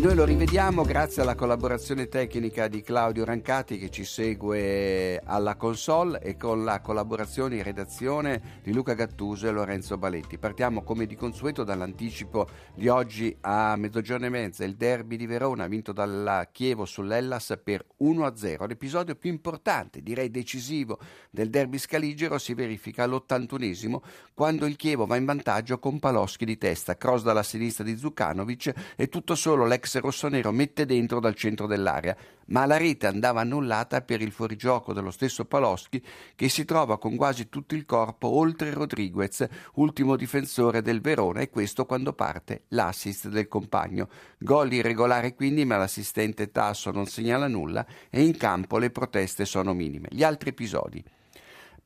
Noi lo rivediamo grazie alla collaborazione tecnica di Claudio Rancati che ci segue alla console e con la collaborazione in redazione di Luca Gattuso e Lorenzo Baletti. Partiamo come di consueto dall'anticipo di oggi a mezzogiorno e mezza. Il derby di Verona vinto dalla Chievo sull'Ellas per 1-0. L'episodio più importante, direi decisivo, del derby scaligero si verifica all'81esimo quando il Chievo va in vantaggio con Paloschi di testa, cross dalla sinistra di Zucanovic e tutto solo l'ex rossonero mette dentro dal centro dell'area, ma la rete andava annullata per il fuorigioco dello stesso Paloschi che si trova con quasi tutto il corpo oltre Rodriguez, ultimo difensore del Verona, e questo quando parte l'assist del compagno. Gol irregolare quindi, ma l'assistente Tasso non segnala nulla e in campo le proteste sono minime. Gli altri episodi.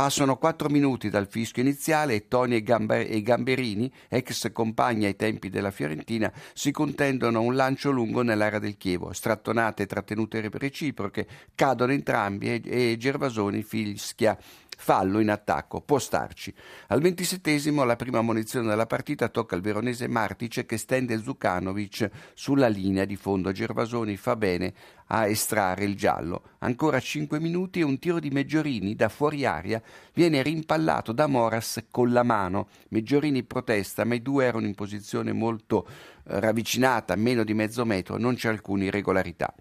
Passano quattro minuti dal fischio iniziale e Toni e, Gamber- Gamberini, ex compagni ai tempi della Fiorentina, si contendono un lancio lungo nell'area del Chievo. Strattonate e trattenute reciproche, cadono entrambi e, e Gervasoni fischia fallo in attacco, può starci. Al ventisettesimo la prima munizione della partita tocca al veronese Martic che stende Zukanovic sulla linea di fondo. Gervasoni fa bene a estrarre il giallo. Ancora cinque minuti e un tiro di Meggiorini da fuori aria viene rimpallato da Moras con la mano. Meggiorini protesta, ma i due erano in posizione molto eh, ravvicinata, meno di mezzo metro, non c'è alcuna irregolarità.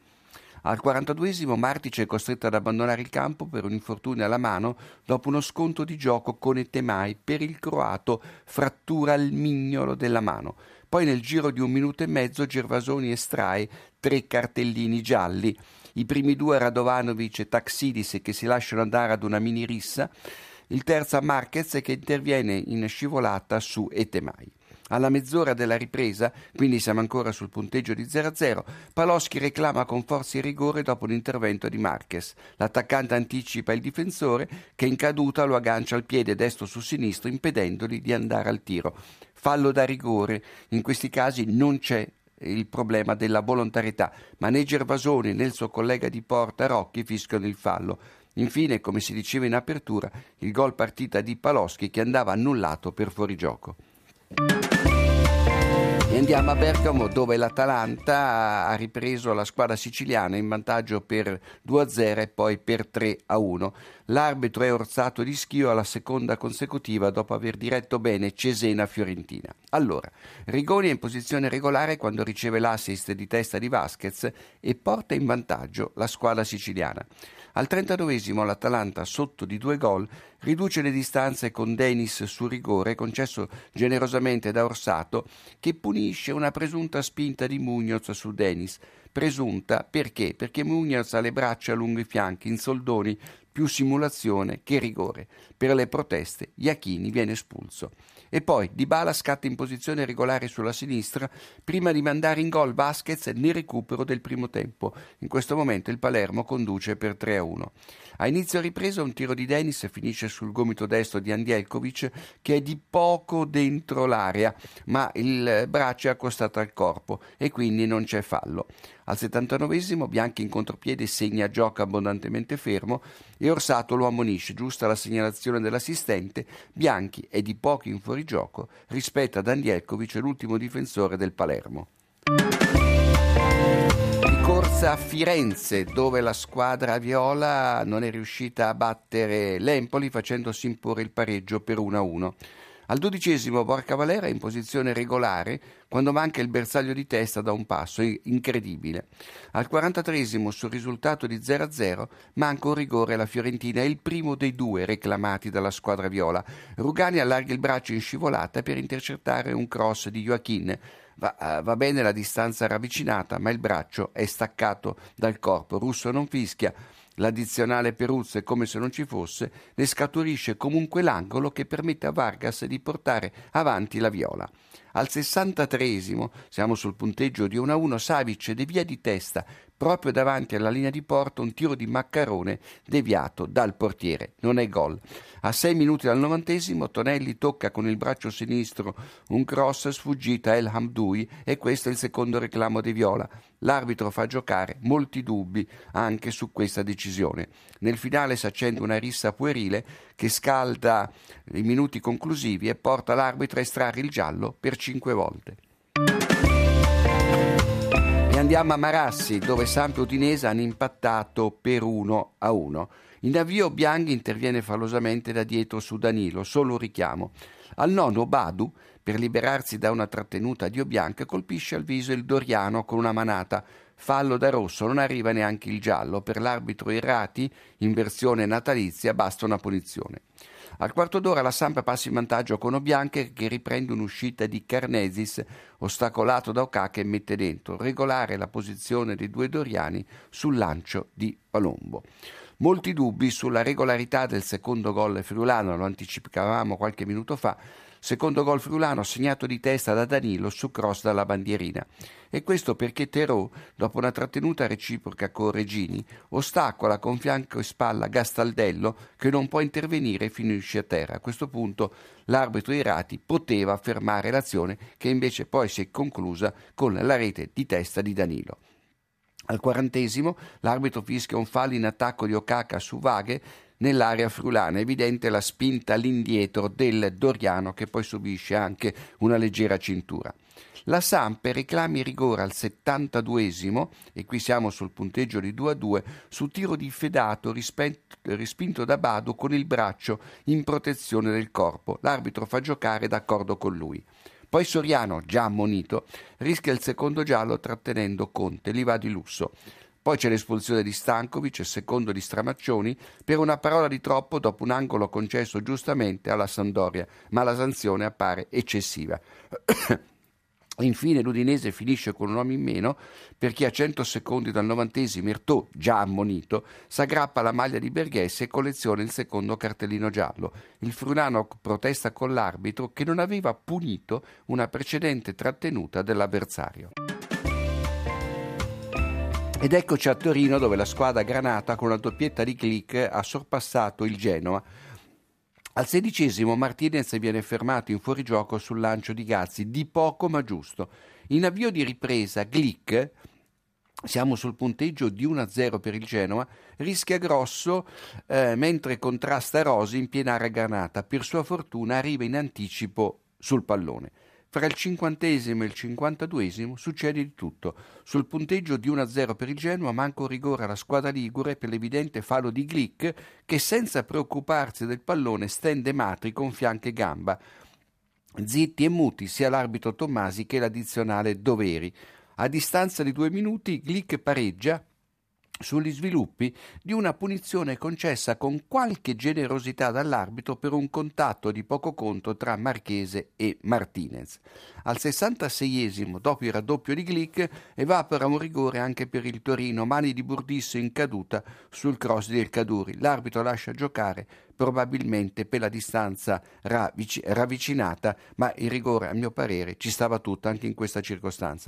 Al 42esimo Martic è costretto ad abbandonare il campo per un infortunio alla mano dopo uno sconto di gioco con Etemai per il croato frattura il mignolo della mano. Poi nel giro di un minuto e mezzo Gervasoni estrae tre cartellini gialli. I primi due Radovanovic e Taxidis che si lasciano andare ad una mini rissa. Il terzo a Marquez che interviene in scivolata su Etemai. Alla mezz'ora della ripresa, quindi siamo ancora sul punteggio di 0-0, Paloschi reclama con forza il rigore dopo l'intervento di Marquez. L'attaccante anticipa il difensore che in caduta lo aggancia al piede destro su sinistro impedendogli di andare al tiro. Fallo da rigore, in questi casi non c'è il problema della volontarietà, ma né Gervasoni né il suo collega di porta Rocchi fischiano il fallo. Infine, come si diceva in apertura, il gol partita di Paloschi che andava annullato per fuorigioco. Andiamo a Bergamo dove l'Atalanta ha ripreso la squadra siciliana in vantaggio per 2-0 e poi per 3-1. L'arbitro è orzato di schio alla seconda consecutiva dopo aver diretto bene Cesena-Fiorentina. Allora, Rigoni è in posizione regolare quando riceve l'assist di testa di Vasquez e porta in vantaggio la squadra siciliana. Al 39esimo l'Atalanta, sotto di due gol, riduce le distanze con Denis su rigore concesso generosamente da Orsato, che punisce una presunta spinta di Mugnoz su Denis. Presunta perché? Perché Mugnoz ha le braccia lungo i fianchi, in soldoni, più simulazione che rigore. Per le proteste Iachini viene espulso. E poi Dybala scatta in posizione regolare sulla sinistra prima di mandare in gol Vasquez nel recupero del primo tempo. In questo momento il Palermo conduce per 3-1. A inizio ripresa un tiro di Denis finisce sul gomito destro di Andielkovic che è di poco dentro l'area, ma il braccio è accostato al corpo e quindi non c'è fallo. Al 79 Bianchi in contropiede segna gioco abbondantemente fermo e Orsato lo ammonisce, giusta la segnalazione dell'assistente, Bianchi è di poco in fuorigioco rispetto ad Andielkovic, l'ultimo difensore del Palermo corsa a Firenze dove la squadra viola non è riuscita a battere l'Empoli facendosi imporre il pareggio per 1-1. Al dodicesimo Borca Valera è in posizione regolare quando manca il bersaglio di testa da un passo, incredibile. Al 43 sul risultato di 0-0 manca un rigore alla Fiorentina, è il primo dei due reclamati dalla squadra viola. Rugani allarga il braccio in scivolata per intercettare un cross di Joachim Va, uh, va, bene la distanza ravvicinata, ma il braccio è staccato dal corpo. Russo non fischia. L'addizionale Peruzzo è come se non ci fosse, ne scaturisce comunque l'angolo che permette a Vargas di portare avanti la viola. Al 63esimo, siamo sul punteggio di 1-1, Savic devia di testa proprio davanti alla linea di porto un tiro di Maccarone deviato dal portiere. Non è gol. A sei minuti dal novantesimo Tonelli tocca con il braccio sinistro un cross sfuggita a El Hamdoui e questo è il secondo reclamo di Viola. L'arbitro fa giocare molti dubbi anche su questa decisione. Nel finale si accende una rissa puerile che scalda i minuti conclusivi e porta l'arbitro a estrarre il giallo per cinque volte andiamo a Marassi, dove Samp e Udinese hanno impattato per 1 a 1. In avvio Bianchi interviene falosamente da dietro su Danilo, solo un richiamo. Al nono Badu, per liberarsi da una trattenuta di Obianca, colpisce al viso il Doriano con una manata. Fallo da rosso, non arriva neanche il giallo. Per l'arbitro Errati, in versione natalizia, basta una punizione. Al quarto d'ora la Sampa passa in vantaggio con Obianche che riprende un'uscita di Carnesis ostacolato da Okaka e mette dentro, regolare la posizione dei due doriani sul lancio di Palombo. Molti dubbi sulla regolarità del secondo gol friulano, lo anticipavamo qualche minuto fa, Secondo gol friulano segnato di testa da Danilo su cross dalla bandierina. E questo perché Terò, dopo una trattenuta reciproca con Regini, ostacola con fianco e spalla Gastaldello che non può intervenire e finisce a terra. A questo punto l'arbitro Irati poteva fermare l'azione che invece poi si è conclusa con la rete di testa di Danilo. Al quarantesimo l'arbitro fischia un fallo in attacco di Okaka su Vaghe nell'area friulana. È evidente la spinta all'indietro del Doriano che poi subisce anche una leggera cintura. La Sampe reclami rigore al 72esimo, e qui siamo sul punteggio di 2 a 2, su tiro di Fedato rispinto da Bado con il braccio in protezione del corpo. L'arbitro fa giocare d'accordo con lui. Poi Soriano, già ammonito, rischia il secondo giallo trattenendo Conte, li va di lusso. Poi c'è l'espulsione di Stankovic, secondo di Stramaccioni, per una parola di troppo dopo un angolo concesso giustamente alla Sandoria, ma la sanzione appare eccessiva. Infine l'Udinese finisce con un uomo in meno perché a 100 secondi dal novantesimo Irtò, già ammonito, s'aggrappa alla maglia di Berghese e colleziona il secondo cartellino giallo. Il Frunano protesta con l'arbitro che non aveva punito una precedente trattenuta dell'avversario. Ed eccoci a Torino dove la squadra granata con una doppietta di click ha sorpassato il Genoa. Al sedicesimo Martinez viene fermato in fuorigioco sul lancio di Gazzi, di poco ma giusto. In avvio di ripresa Glick, siamo sul punteggio di 1-0 per il Genoa, rischia grosso eh, mentre contrasta Rosi in piena granata. Per sua fortuna arriva in anticipo sul pallone. Fra il cinquantesimo e il cinquantaduesimo succede di tutto. Sul punteggio di 1-0 per il Genoa manca un rigore alla squadra ligure per l'evidente fallo di Glick che senza preoccuparsi del pallone stende Matri con fianco e gamba. Zitti e muti sia l'arbitro Tommasi che l'addizionale Doveri. A distanza di due minuti Glick pareggia sugli sviluppi di una punizione concessa con qualche generosità dall'arbitro per un contatto di poco conto tra Marchese e Martinez. Al 66esimo, dopo il raddoppio di Glick, evapora un rigore anche per il Torino, mani di Burdisso in caduta sul cross del Caduri. L'arbitro lascia giocare probabilmente per la distanza ravvicinata, ma il rigore, a mio parere, ci stava tutto anche in questa circostanza.